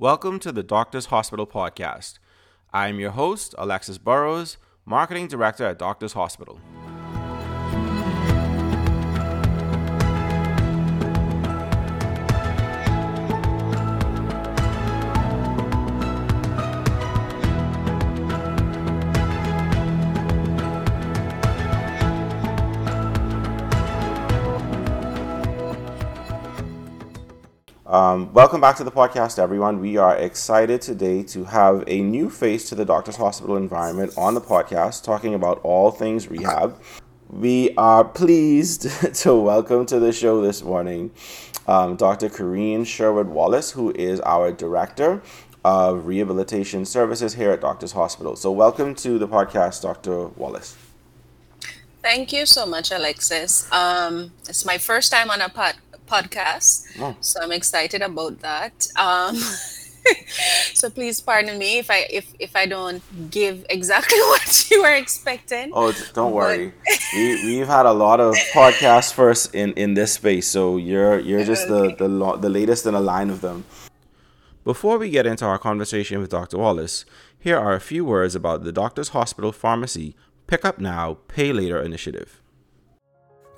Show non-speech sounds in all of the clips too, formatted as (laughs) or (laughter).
Welcome to the Doctors Hospital Podcast. I am your host, Alexis Burrows, Marketing Director at Doctors Hospital. Um, welcome back to the podcast, everyone. We are excited today to have a new face to the Doctors Hospital environment on the podcast, talking about all things rehab. We are pleased (laughs) to welcome to the show this morning um, Dr. Corrine Sherwood Wallace, who is our Director of Rehabilitation Services here at Doctors Hospital. So, welcome to the podcast, Dr. Wallace. Thank you so much, Alexis. Um, it's my first time on a pod- podcast. Oh. So I'm excited about that. Um, (laughs) so please pardon me if I if if I don't give exactly (laughs) what you were expecting. Oh, don't worry. (laughs) we we've had a lot of podcasts first in in this space, so you're you're just okay. the the the latest in a line of them. Before we get into our conversation with Dr. Wallace, here are a few words about the Doctors Hospital Pharmacy Pick Up Now, Pay Later initiative.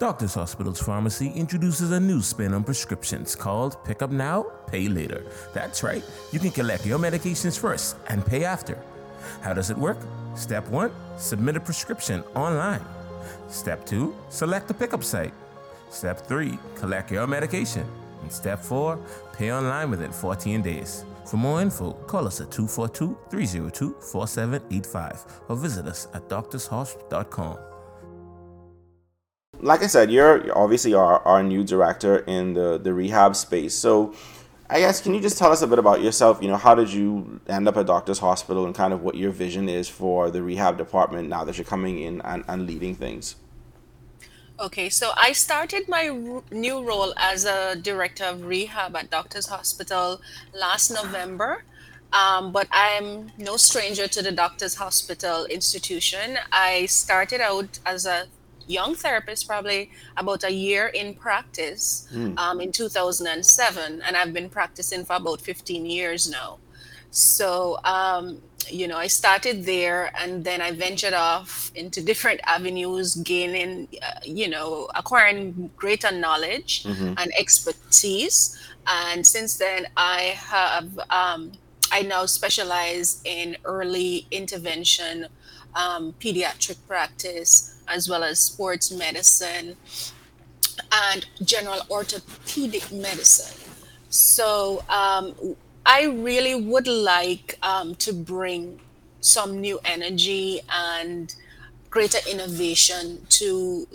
Doctors Hospital's Pharmacy introduces a new spin on prescriptions called Pick Up Now, Pay Later. That's right, you can collect your medications first and pay after. How does it work? Step 1 Submit a prescription online. Step 2 Select the pickup site. Step 3 Collect your medication. And step 4 Pay online within 14 days. For more info, call us at 242 302 4785 or visit us at doctorshosp.com like I said, you're obviously our, our new director in the, the rehab space. So I guess can you just tell us a bit about yourself? You know, how did you end up at Doctors Hospital and kind of what your vision is for the rehab department now that you're coming in and, and leading things? Okay, so I started my r- new role as a director of rehab at Doctors Hospital last November. Um, but I'm no stranger to the Doctors Hospital institution. I started out as a young therapist, probably about a year in practice mm. um, in 2007, and I've been practicing for about 15 years now. So, um, you know, I started there and then I ventured off into different avenues, gaining, uh, you know, acquiring greater knowledge mm-hmm. and expertise. And since then, I have, um, I now specialize in early intervention, um, pediatric practice, as well as sports medicine and general orthopedic medicine. So um, I really would like um, to bring some new energy and greater innovation to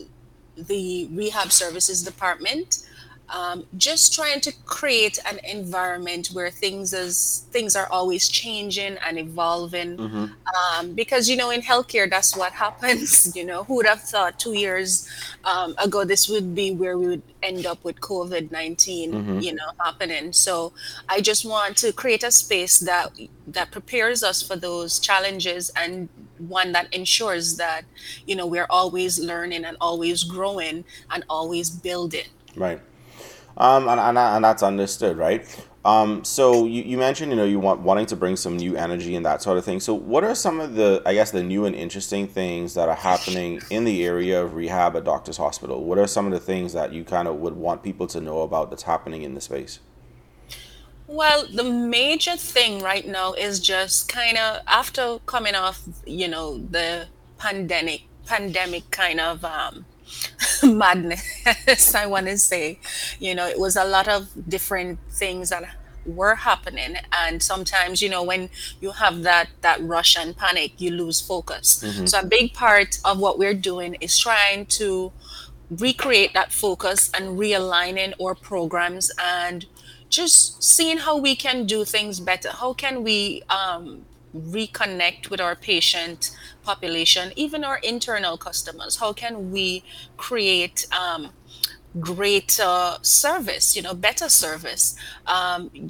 the rehab services department um, just trying to create an environment where things is things are always changing and evolving. Mm-hmm. um, because you know in healthcare that's what happens (laughs) you know. Who would have thought two years um, ago this would be where we would end up with covid-19 mm-hmm. you know happening. So i just want to create a space that that prepares us for those challenges and one that ensures that you know we're always learning and always growing and always building. Right um, and, and, and that's understood, right? Um, so you, you mentioned, you know, you want wanting to bring some new energy and that sort of thing. So what are some of the, I guess, the new and interesting things that are happening in the area of rehab at Doctors Hospital? What are some of the things that you kind of would want people to know about that's happening in the space? Well, the major thing right now is just kind of after coming off, you know, the pandemic, pandemic kind of um, (laughs) madness, I want to say. You know, it was a lot of different things that were happening and sometimes you know when you have that that rush and panic you lose focus mm-hmm. so a big part of what we're doing is trying to recreate that focus and realigning our programs and just seeing how we can do things better how can we um, reconnect with our patient population, even our internal customers? How can we create um, greater service, you know, better service? Um,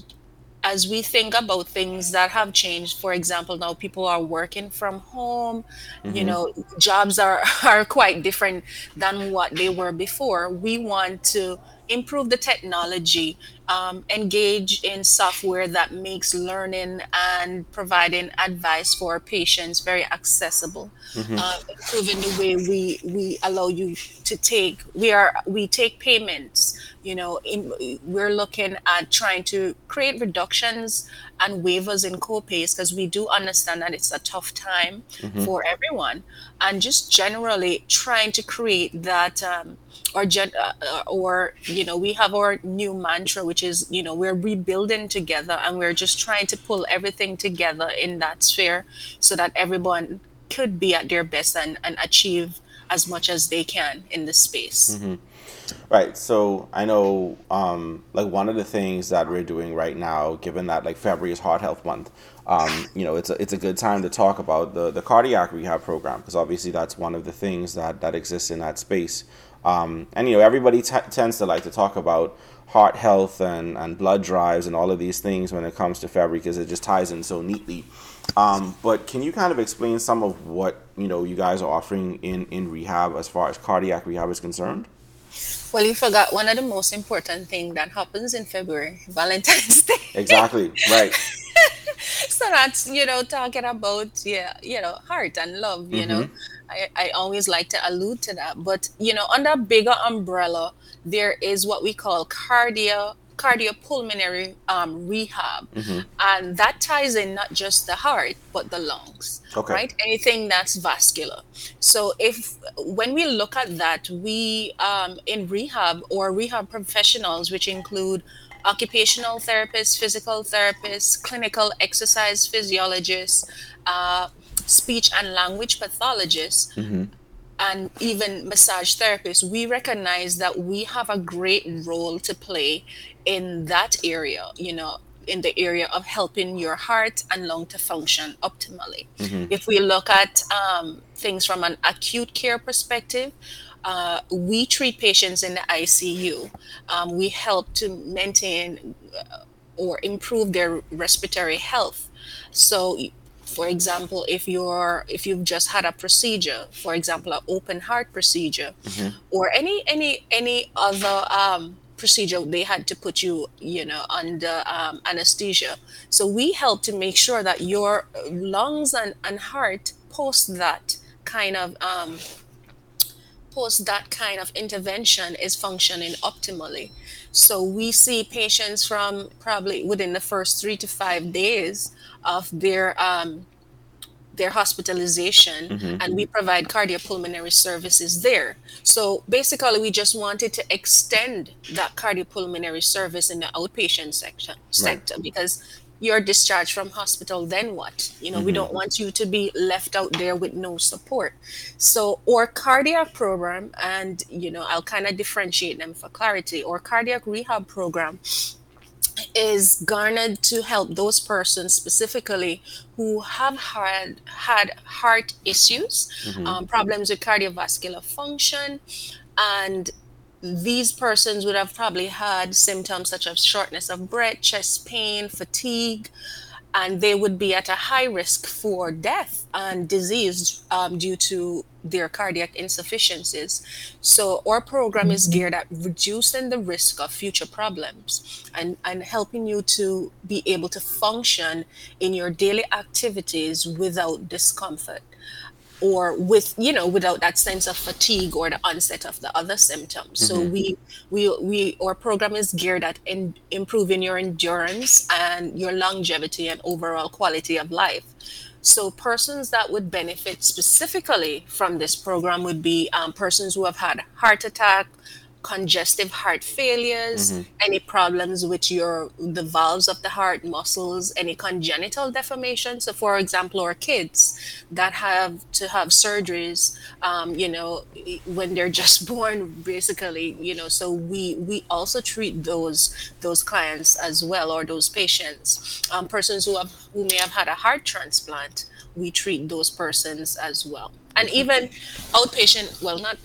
as we think about things that have changed, for example, now people are working from home, mm-hmm. you know, jobs are, (laughs) are quite different than what they were before. We want to improve the technology, um, engage in software that makes learning and providing advice for patients very accessible, mm-hmm. uh, improving the way we we allow you to take we are we take payments. You know, in, we're looking at trying to create reductions and waivers in co-pays because we do understand that it's a tough time mm-hmm. for everyone, and just generally trying to create that. Um, or gen- uh, or you know we have our new mantra which is you know we're rebuilding together and we're just trying to pull everything together in that sphere so that everyone could be at their best and, and achieve as much as they can in this space mm-hmm. Right. So I know, um, like one of the things that we're doing right now, given that like February is Heart Health Month, um, you know, it's a, it's a good time to talk about the, the cardiac rehab program because obviously that's one of the things that that exists in that space. Um, and you know, everybody t- tends to like to talk about heart health and, and blood drives and all of these things when it comes to February because it just ties in so neatly. Um, but can you kind of explain some of what you know you guys are offering in in rehab as far as cardiac rehab is concerned? Well, you forgot one of the most important thing that happens in February, Valentine's Day. Exactly right. (laughs) so that's you know talking about yeah you know heart and love you mm-hmm. know I, I always like to allude to that but you know under bigger umbrella there is what we call cardio cardiopulmonary um, rehab mm-hmm. and that ties in not just the heart but the lungs okay. right anything that's vascular so if when we look at that we um, in rehab or rehab professionals which include occupational therapists, physical therapists, clinical exercise physiologists, uh, speech and language pathologists, mm-hmm. and even massage therapists, we recognize that we have a great role to play in that area, you know, in the area of helping your heart and lung to function optimally. Mm-hmm. If we look at um, things from an acute care perspective, uh, we treat patients in the ICU. Um, we help to maintain uh, or improve their respiratory health. So, for example, if you're if you've just had a procedure, for example, an open heart procedure, mm-hmm. or any any any other um, procedure they had to put you you know under um, anesthesia so we help to make sure that your lungs and, and heart post that kind of um, post that kind of intervention is functioning optimally. So we see patients from probably within the first three to five days of their um, their hospitalization mm-hmm. and we provide cardiopulmonary services there. So basically we just wanted to extend that cardiopulmonary service in the outpatient section sector right. because you're discharged from hospital then what you know mm-hmm. we don't want you to be left out there with no support so or cardiac program and you know i'll kind of differentiate them for clarity or cardiac rehab program is garnered to help those persons specifically who have had had heart issues mm-hmm. um, problems with cardiovascular function and these persons would have probably had symptoms such as shortness of breath, chest pain, fatigue, and they would be at a high risk for death and disease um, due to their cardiac insufficiencies. So, our program is geared at reducing the risk of future problems and, and helping you to be able to function in your daily activities without discomfort or with you know without that sense of fatigue or the onset of the other symptoms mm-hmm. so we we we our program is geared at in, improving your endurance and your longevity and overall quality of life so persons that would benefit specifically from this program would be um, persons who have had heart attack congestive heart failures, mm-hmm. any problems with your the valves of the heart muscles, any congenital deformation. So, for example, our kids that have to have surgeries, um, you know, when they're just (laughs) born, basically, you know. So we we also treat those those clients as well, or those patients, um, persons who have who may have had a heart transplant. We treat those persons as well, and even outpatient. Well, not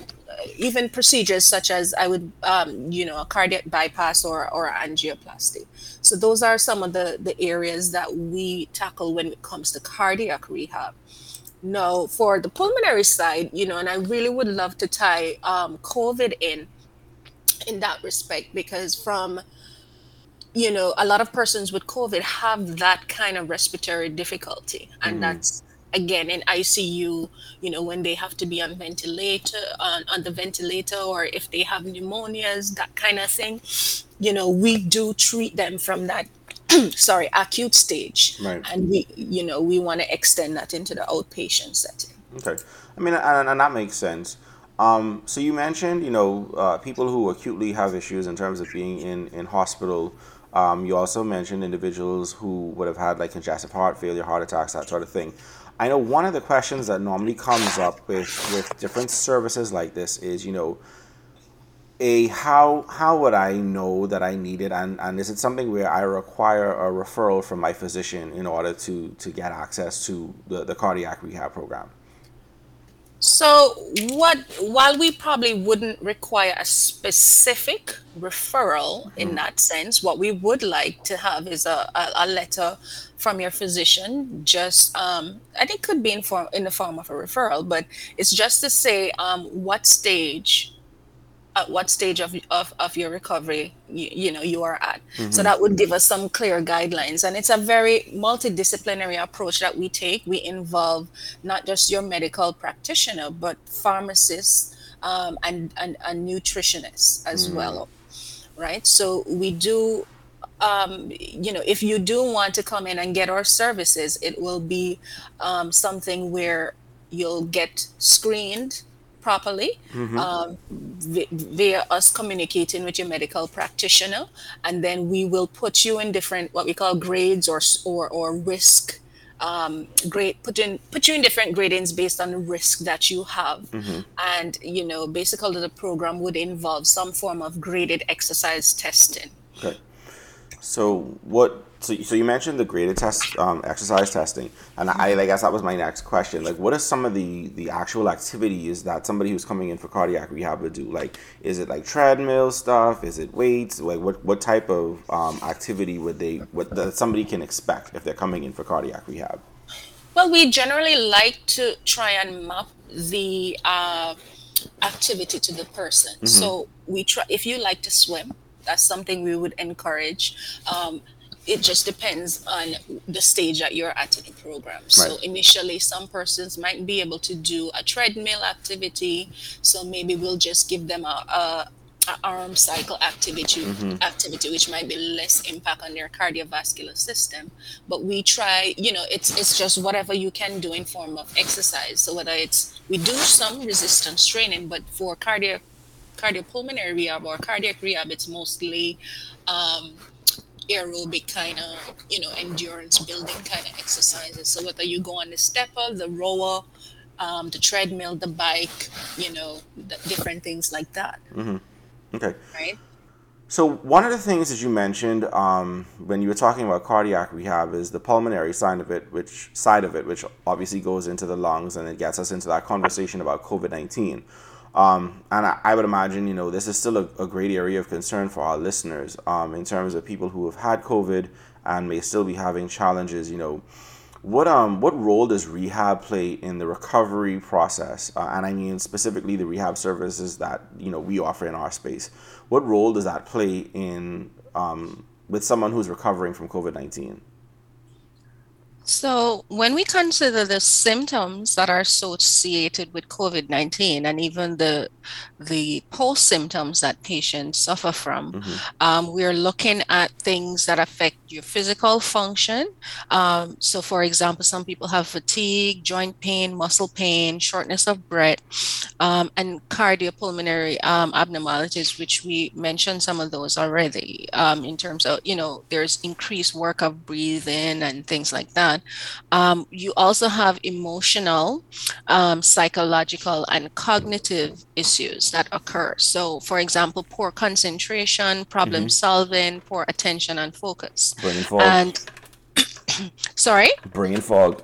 even procedures such as I would, um, you know, a cardiac bypass or, or angioplasty. So those are some of the, the areas that we tackle when it comes to cardiac rehab. Now, for the pulmonary side, you know, and I really would love to tie um, COVID in. in that respect because from you know a lot of persons with covid have that kind of respiratory difficulty and mm-hmm. that's again in ICU, you know, when they have to be on ventilator on, on the ventilator or if they have pneumonias, that kind of thing, you know, we do treat them from that (clears throat) sorry, acute stage. Right. And we you know, we want to extend that into the outpatient setting. Okay. I mean and, and that makes sense. Um, so you mentioned, you know, uh, people who acutely have issues in terms of being in, in hospital. Um, you also mentioned individuals who would have had like congestive heart failure, heart attacks, that sort of thing. I know one of the questions that normally comes up with, with different services like this is, you know, a how how would I know that I need it, and, and is it something where I require a referral from my physician in order to to get access to the, the cardiac rehab program? So, what while we probably wouldn't require a specific referral mm-hmm. in that sense, what we would like to have is a, a, a letter from your physician. Just, um, and it could be in form in the form of a referral, but it's just to say um, what stage at what stage of, of, of your recovery you, you know you are at mm-hmm. so that would give us some clear guidelines and it's a very multidisciplinary approach that we take we involve not just your medical practitioner but pharmacists um, and, and, and nutritionists as mm. well right so we do um, you know if you do want to come in and get our services it will be um, something where you'll get screened properly mm-hmm. um, via us communicating with your medical practitioner and then we will put you in different what we call grades or or, or risk um, grade put in put you in different gradings based on the risk that you have mm-hmm. and you know basically the program would involve some form of graded exercise testing okay so what so, so you mentioned the graded test um, exercise testing and I, I guess that was my next question. Like what are some of the the actual activities that somebody who's coming in for cardiac rehab would do? Like is it like treadmill stuff? Is it weights? Like what what type of um, activity would they what that somebody can expect if they're coming in for cardiac rehab? Well we generally like to try and map the uh, activity to the person. Mm-hmm. so we try if you like to swim that's something we would encourage. Um, it just depends on the stage that you're at in the program. Right. So initially, some persons might be able to do a treadmill activity. So maybe we'll just give them a, a, arm cycle activity, mm-hmm. activity, which might be less impact on their cardiovascular system. But we try, you know, it's it's just whatever you can do in form of exercise. So whether it's we do some resistance training, but for cardiac cardiopulmonary rehab or cardiac rehab, it's mostly um, aerobic kind of, you know, endurance building kind of exercises. So whether you go on the stepper, the rower, um, the treadmill, the bike, you know, the different things like that. Mm-hmm. Okay. Right. So one of the things that you mentioned um, when you were talking about cardiac rehab is the pulmonary side of it, which side of it, which obviously goes into the lungs, and it gets us into that conversation about COVID nineteen. Um, and I, I, would imagine, you know, this is still a, a great area of concern for our listeners um, in terms of people who have had COVID and may still be having challenges. You know, what um what role does rehab play in the recovery process? Uh, and I mean specifically the rehab services that you know we offer in our space. What role does that play in um, with someone who's recovering from COVID nineteen? So, when we consider the symptoms that are associated with COVID 19 and even the the post symptoms that patients suffer from. Mm-hmm. Um, we're looking at things that affect your physical function. Um, so, for example, some people have fatigue, joint pain, muscle pain, shortness of breath, um, and cardiopulmonary um, abnormalities, which we mentioned some of those already um, in terms of, you know, there's increased work of breathing and things like that. Um, you also have emotional, psychological, and cognitive issues issues that occur. So, for example, poor concentration, problem mm-hmm. solving, poor attention and focus. Brain fog. And (coughs) sorry? Brain fog.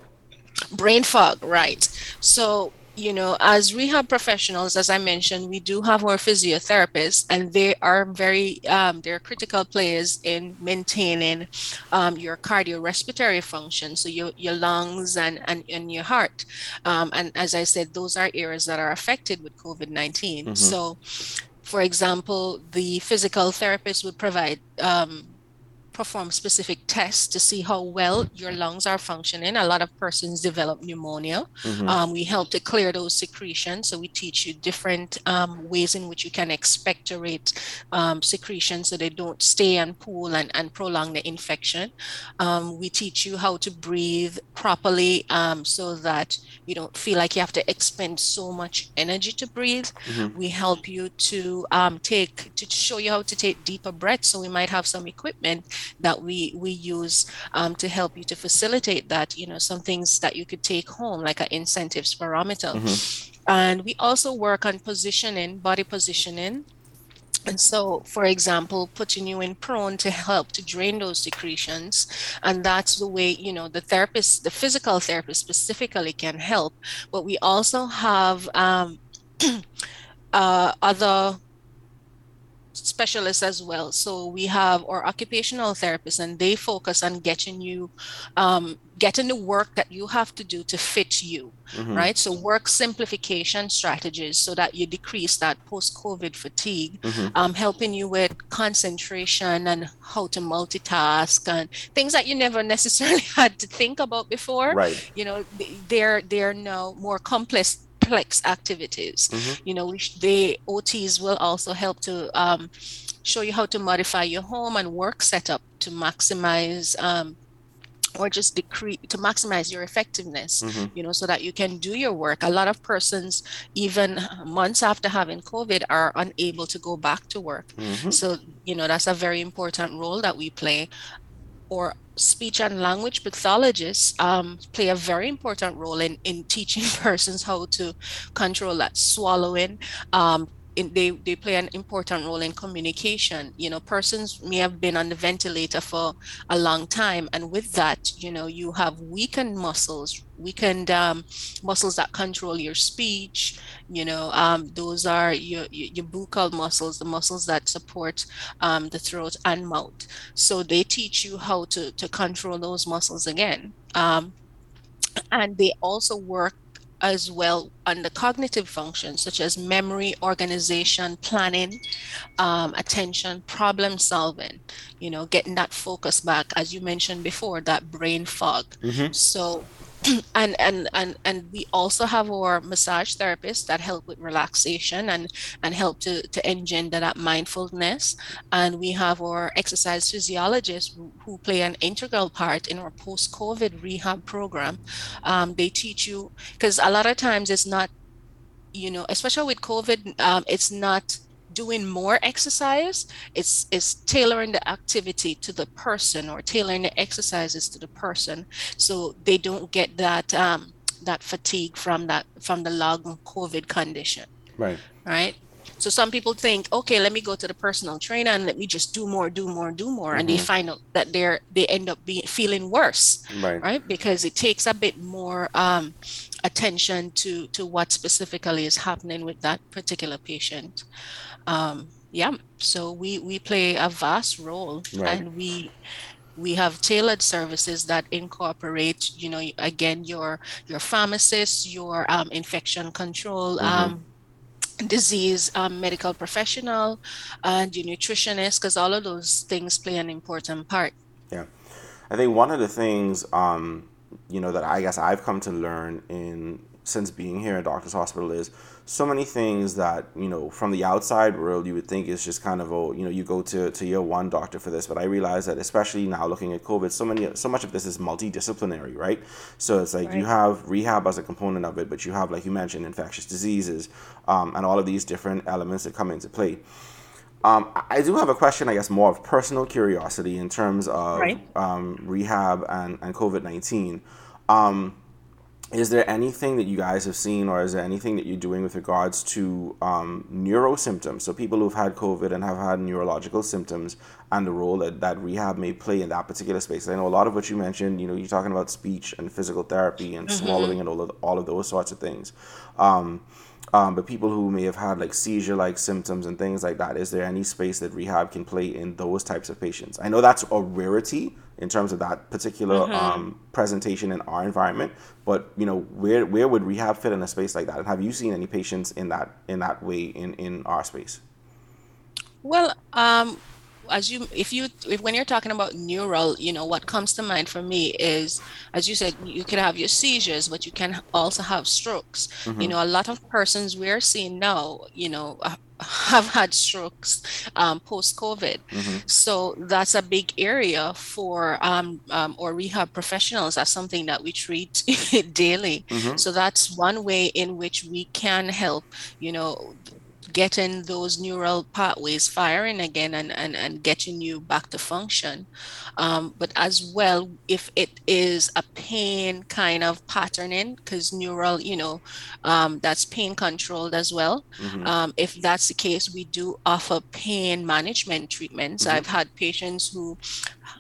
Brain fog, right. So, you know, as rehab professionals, as I mentioned, we do have our physiotherapists, and they are very, um, they're critical players in maintaining um, your cardiorespiratory function, so your, your lungs and, and, and your heart. Um, and as I said, those are areas that are affected with COVID 19. Mm-hmm. So for example, the physical therapist would provide um, perform specific tests to see how well your lungs are functioning. A lot of persons develop pneumonia. Mm-hmm. Um, we help to clear those secretions. So we teach you different um, ways in which you can expectorate um, secretions so they don't stay and pool and, and prolong the infection. Um, we teach you how to breathe properly um, so that you don't feel like you have to expend so much energy to breathe. Mm-hmm. We help you to um, take, to show you how to take deeper breaths. So we might have some equipment that we we use um, to help you to facilitate that you know some things that you could take home like an incentive spirometer mm-hmm. and we also work on positioning body positioning and so, for example, putting you in prone to help to drain those secretions. And that's the way, you know, the therapist, the physical therapist specifically can help. But we also have um, (clears throat) uh, other specialists as well. So we have our occupational therapists, and they focus on getting you, um, getting the work that you have to do to fit you, mm-hmm. right? So work simplification strategies so that you decrease that post-COVID fatigue, mm-hmm. um, helping you with concentration and how to multitask and things that you never (laughs) necessarily had to think about before. Right. You know, they're they're now more complex complex activities. Mm-hmm. You know, the OTs will also help to um, show you how to modify your home and work setup to maximize um, or just decrease to maximize your effectiveness mm-hmm. you know so that you can do your work a lot of persons even months after having covid are unable to go back to work mm-hmm. so you know that's a very important role that we play or speech and language pathologists um, play a very important role in, in teaching (laughs) persons how to control that swallowing, um, in, they, they play an important role in communication. You know, persons may have been on the ventilator for a long time, and with that, you know, you have weakened muscles, weakened um, muscles that control your speech. You know, um, those are your, your buccal muscles, the muscles that support um, the throat and mouth. So they teach you how to to control those muscles again. Um, and they also work as well on the cognitive functions such as memory, organization, planning, um, attention, problem solving, you know, getting that focus back, as you mentioned before, that brain fog. Mm-hmm. So (clears throat) and and and and we also have our massage therapists that help with relaxation and and help to to engender that mindfulness. And we have our exercise physiologists who, play an integral part in our post-covid rehab program. Um, they teach you because a lot of times it's not you know especially with covid um, it's not doing more exercise it's it's tailoring the activity to the person or tailoring the exercises to the person so they don't get that um, that fatigue from that from the long covid condition. Right. Right so some people think okay let me go to the personal trainer and let me just do more do more do more mm-hmm. and they mm-hmm. find out that they're they end up being feeling worse right right because it takes a bit more um, attention to to what specifically is happening with that particular patient um, yeah so we we play a vast role right. and we we have tailored services that incorporate you know again your your pharmacist your um, infection control mm-hmm. Disease um, medical professional and your nutritionist because all of those things play an important part. Yeah. I think one of the things um, you know that i guess i've come to learn in since being here at doctor's hospital is so many things that you know from the outside world you would think is just kind of oh you know you go to, to your one doctor for this but i realize that especially now looking at covid so many so much of this is multidisciplinary right so it's like right. you have rehab as a component of it but you have like you mentioned infectious diseases um, and all of these different elements that come into play um, I do have a question, I guess, more of personal curiosity in terms of right. um, rehab and, and COVID 19. Um, is there anything that you guys have seen or is there anything that you're doing with regards to um, neuro symptoms? So people who've had covid and have had neurological symptoms and the role that, that rehab may play in that particular space. I know a lot of what you mentioned you know you're talking about speech and physical therapy and mm-hmm. swallowing and all of, all of those sorts of things. Um, um, but people who may have had like seizure like symptoms and things like that is there any space that rehab can play in those types of patients i know that's a rarity in terms of that particular mm-hmm. um, presentation in our environment. But you know, where where would rehab fit in a space like that? And have you seen any patients in that in that way in in our space? Well, um, as you if you if when you're talking about neural you know what comes to mind for me is as you said you could have your seizures but you can also have strokes mm-hmm. you know a lot of persons we're seeing now you know have had strokes um, post COVID. Mm-hmm. So that's a big area for um, um, or rehab professionals. That's something that we treat (laughs) daily. Mm-hmm. So that's one way in which we can help, you know, getting those neural pathways firing again and, and, and getting you back to function. Um, but as well, if it is a pain kind of patterning, because neural, you know, um, that's pain controlled as well. Mm-hmm. Um, if that's the case, we do offer pain management treatments. Mm-hmm. I've had patients who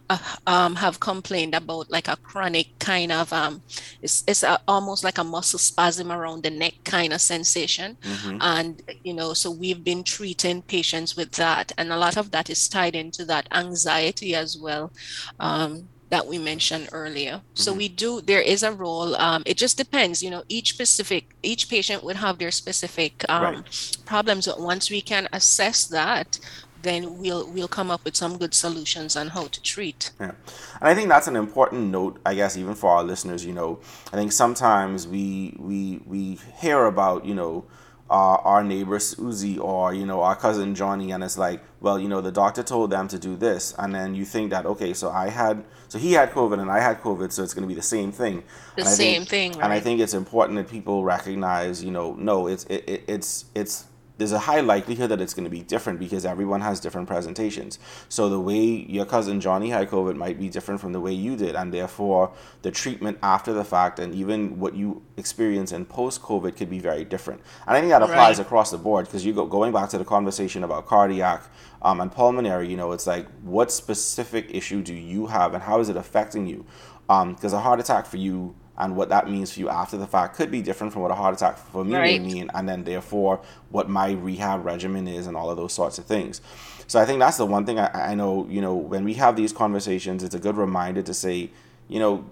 uh, um, have complained about like a chronic kind of um, it's, it's a, almost like a muscle spasm around the neck kind of sensation mm-hmm. and you know so we've been treating patients with that and a lot of that is tied into that anxiety as well um, that we mentioned earlier mm-hmm. so we do there is a role um, it just depends you know each specific each patient would have their specific um, right. problems but once we can assess that then we'll we'll come up with some good solutions on how to treat. Yeah, and I think that's an important note, I guess, even for our listeners. You know, I think sometimes we we we hear about you know. Uh, our neighbor Susie or you know our cousin Johnny and it's like well you know the doctor told them to do this and then you think that okay so I had so he had COVID and I had COVID so it's going to be the same thing the and same think, thing right? and I think it's important that people recognize you know no it's it, it, it's it's there's a high likelihood that it's going to be different because everyone has different presentations. So the way your cousin Johnny had COVID might be different from the way you did, and therefore the treatment after the fact and even what you experience in post COVID could be very different. And I think that applies right. across the board because you go going back to the conversation about cardiac um, and pulmonary. You know, it's like what specific issue do you have and how is it affecting you? Because um, a heart attack for you and what that means for you after the fact could be different from what a heart attack for me right. may mean, and then therefore what my rehab regimen is, and all of those sorts of things. So I think that's the one thing I, I know. You know, when we have these conversations, it's a good reminder to say, you know,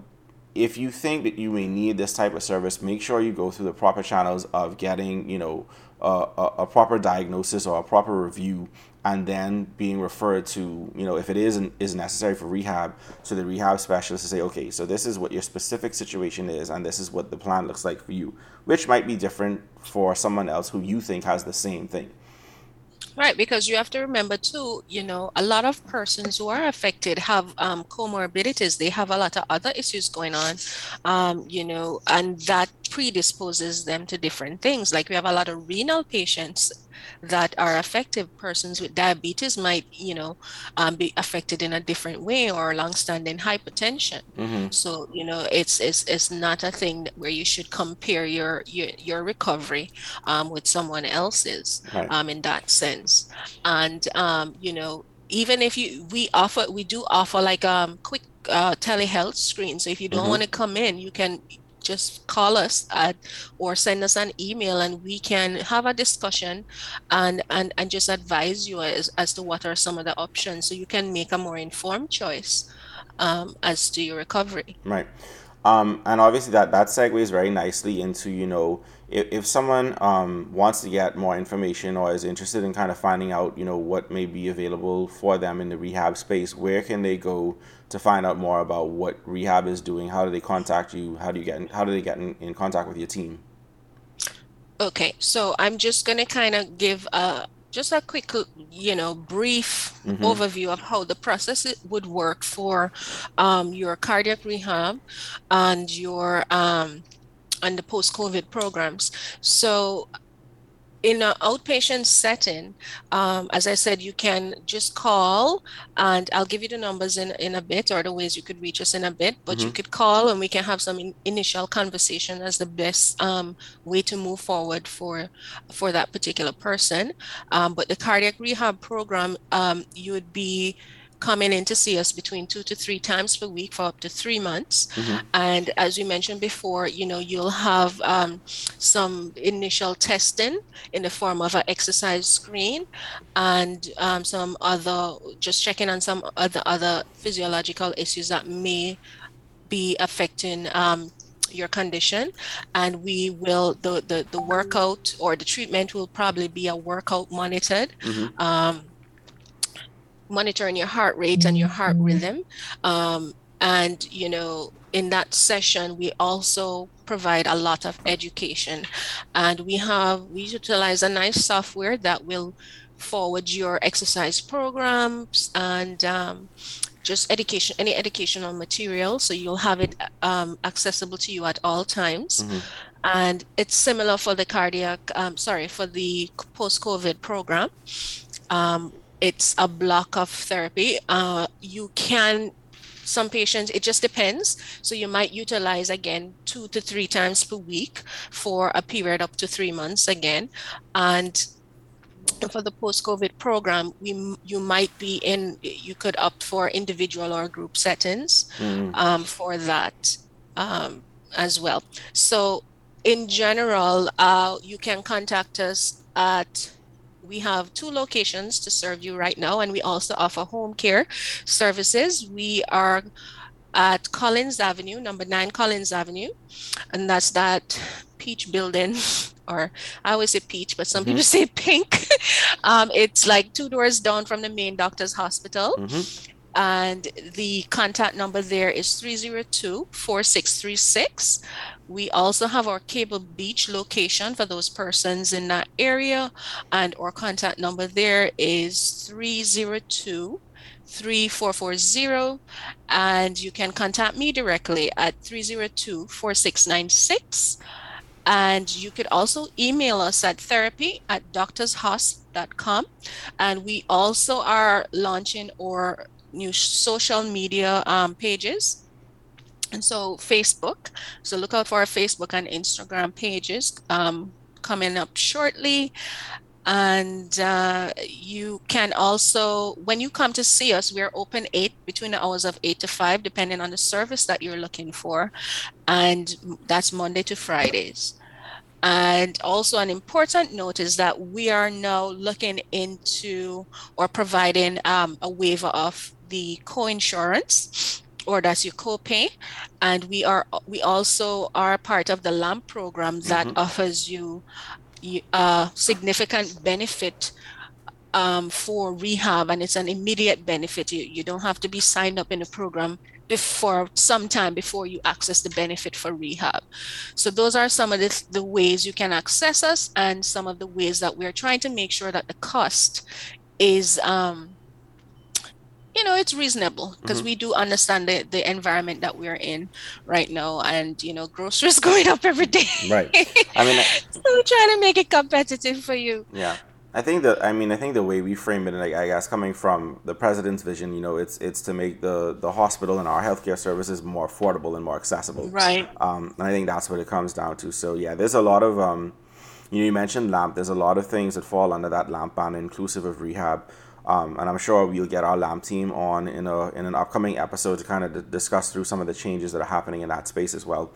if you think that you may need this type of service, make sure you go through the proper channels of getting, you know, a, a, a proper diagnosis or a proper review and then being referred to, you know, if it is is necessary for rehab, to the rehab specialist to say, okay, so this is what your specific situation is, and this is what the plan looks like for you, which might be different for someone else who you think has the same thing. Right, because you have to remember too, you know, a lot of persons who are affected have um, comorbidities. They have a lot of other issues going on, um, you know, and that predisposes them to different things. Like we have a lot of renal patients that are affected persons with diabetes might you know um, be affected in a different way or long-standing hypertension mm-hmm. so you know it's, it's it's not a thing where you should compare your your, your recovery um, with someone else's right. um, in that sense and um, you know even if you we offer we do offer like um quick uh, telehealth screen so if you don't mm-hmm. want to come in you can just call us at, or send us an email and we can have a discussion and, and, and just advise you as, as to what are some of the options so you can make a more informed choice um, as to your recovery. Right. Um, and obviously that, that segues very nicely into, you know, if, if someone um, wants to get more information or is interested in kind of finding out, you know, what may be available for them in the rehab space, where can they go to find out more about what rehab is doing? How do they contact you? How do you get in, how do they get in, in contact with your team? Okay, so I'm just going to kind of give a just a quick, you know, brief mm-hmm. overview of how the process would work for um, your cardiac rehab and your um, and the post-COVID programs. So in an outpatient setting, um, as I said, you can just call and I'll give you the numbers in, in a bit or the ways you could reach us in a bit, but mm-hmm. you could call and we can have some in, initial conversation as the best um, way to move forward for, for that particular person. Um, but the cardiac rehab program, um, you would be coming in to see us between two to three times per week for up to three months. Mm-hmm. And as we mentioned before, you know, you'll have um, some initial testing in the form of an exercise screen and um, some other, just checking on some other other physiological issues that may be affecting um, your condition and we will the, the the workout or the treatment will probably be a workout monitored mm-hmm. um, monitoring your heart rate and your heart rhythm. Um, and, you know, in that session, we also provide a lot of education. And we have, we utilize a nice software that will forward your exercise programs and um, just education, any educational material. So you'll have it um, accessible to you at all times. Mm-hmm. And it's similar for the cardiac, um, sorry, for the post COVID program. It's a block of therapy. Uh, you can some patients it just depends so you might utilize again two to three times per week for a period up to three months again and for the post-COVID program, we you might be in. You could opt for individual or group settings mm. um, for that um, as well. So, in general, uh, you can contact us at. We have two locations to serve you right now, and we also offer home care services. We are at Collins Avenue, number nine Collins Avenue, and that's that peach building (laughs) or I always say peach, but some mm-hmm. people say pink. (laughs) um, it's like two doors down from the main doctor's hospital. Mm-hmm. And the contact number there is 302 4636. We also have our Cable Beach location for those persons in that area. And our contact number there is 302 3440 and you can contact me directly at 302 4696 and you could also email us at therapy at doctorshosp.com. And we also are launching our new social media um, pages. And so, Facebook. So, look out for our Facebook and Instagram pages um, coming up shortly. And uh, you can also, when you come to see us, we are open eight between the hours of eight to five, depending on the service that you're looking for. And that's Monday to Fridays. And also, an important note is that we are now looking into or providing um, a waiver of the co-insurance or that's your copay. And we are we also are part of the lamp program that mm-hmm. offers you a significant benefit um, for rehab and it's an immediate benefit. You, you don't have to be signed up in the program before some time before you access the benefit for rehab. So those are some of the, the ways you can access us and some of the ways that we're trying to make sure that the cost is um, you know it's reasonable because mm-hmm. we do understand the, the environment that we're in right now and you know groceries (laughs) going up every day right i mean (laughs) so trying to make it competitive for you yeah I think that I mean I think the way we frame it, like I guess coming from the president's vision, you know, it's it's to make the the hospital and our healthcare services more affordable and more accessible. Right. Um, and I think that's what it comes down to. So yeah, there's a lot of um, you know, you mentioned LAMP. There's a lot of things that fall under that LAMP ban, inclusive of rehab. Um, and I'm sure we'll get our LAMP team on in a in an upcoming episode to kind of d- discuss through some of the changes that are happening in that space as well.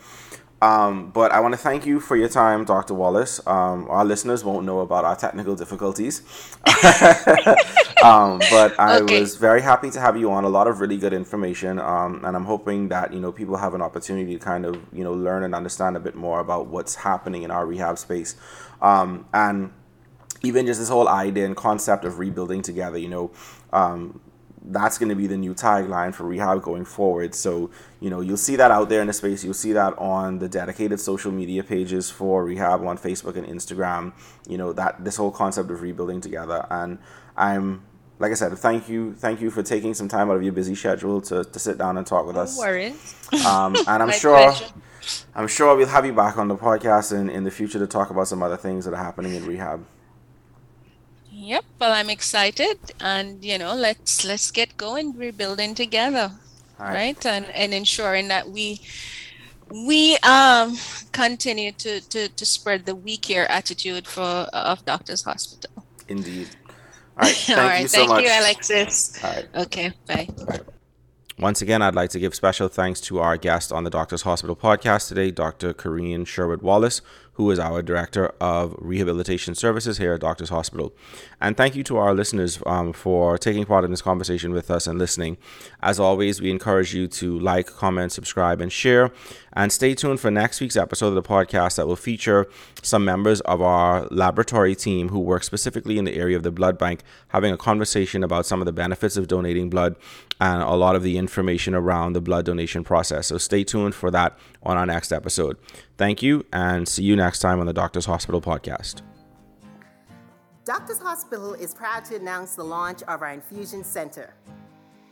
Um, but I want to thank you for your time, Dr. Wallace. Um, our listeners won't know about our technical difficulties. (laughs) um, but I okay. was very happy to have you on. A lot of really good information. Um, and I'm hoping that, you know, people have an opportunity to kind of, you know, learn and understand a bit more about what's happening in our rehab space. Um, and even just this whole idea and concept of rebuilding together, you know, um, that's going to be the new tagline for rehab going forward. So, you know, you'll see that out there in the space. You'll see that on the dedicated social media pages for rehab on Facebook and Instagram. You know, that this whole concept of rebuilding together. And I'm, like I said, thank you, thank you for taking some time out of your busy schedule to, to sit down and talk with no us. Worries. Um, (laughs) and I'm sure, pleasure. I'm sure we'll have you back on the podcast in, in the future to talk about some other things that are happening in rehab. Yep. Well, I'm excited, and you know, let's let's get going, rebuilding together, right. right? And and ensuring that we we um continue to to to spread the we care attitude for of Doctors Hospital. Indeed. All right. (laughs) Thank All right. You so thank you, Alexis. All right. Okay. Bye. Once again, I'd like to give special thanks to our guest on the Doctors Hospital podcast today, Dr. Corrine Sherwood Wallace, who is our Director of Rehabilitation Services here at Doctors Hospital. And thank you to our listeners um, for taking part in this conversation with us and listening. As always, we encourage you to like, comment, subscribe, and share. And stay tuned for next week's episode of the podcast that will feature some members of our laboratory team who work specifically in the area of the blood bank, having a conversation about some of the benefits of donating blood and a lot of the information around the blood donation process. So stay tuned for that on our next episode. Thank you, and see you next time on the Doctors Hospital podcast. Doctors Hospital is proud to announce the launch of our infusion center.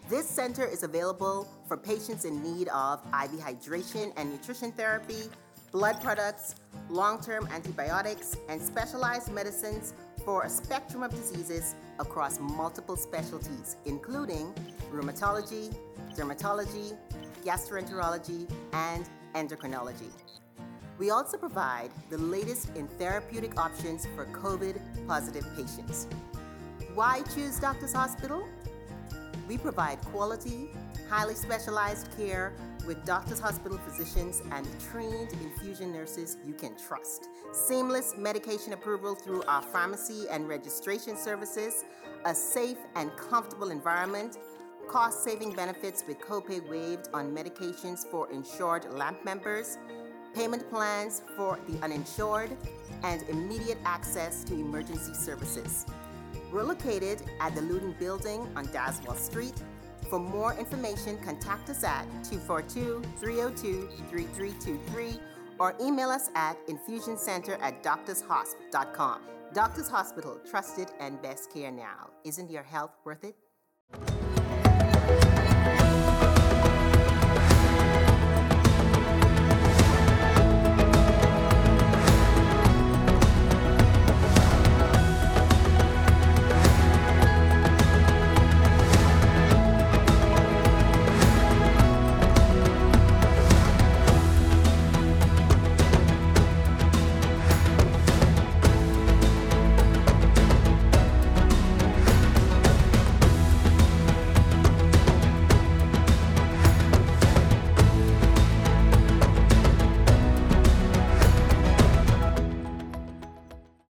This center is available for patients in need of IV hydration and nutrition therapy, blood products, long term antibiotics, and specialized medicines for a spectrum of diseases across multiple specialties, including rheumatology, dermatology, gastroenterology, and endocrinology. We also provide the latest in therapeutic options for COVID positive patients. Why choose Doctors Hospital? We provide quality, highly specialized care with Doctors Hospital physicians and trained infusion nurses you can trust. Seamless medication approval through our pharmacy and registration services, a safe and comfortable environment, cost saving benefits with copay waived on medications for insured LAMP members, payment plans for the uninsured, and immediate access to emergency services. We're located at the Luton Building on Dowdeswell Street. For more information, contact us at 242 302 3323 or email us at infusioncenter at doctorshosp.com. Doctors Hospital, trusted and best care now. Isn't your health worth it?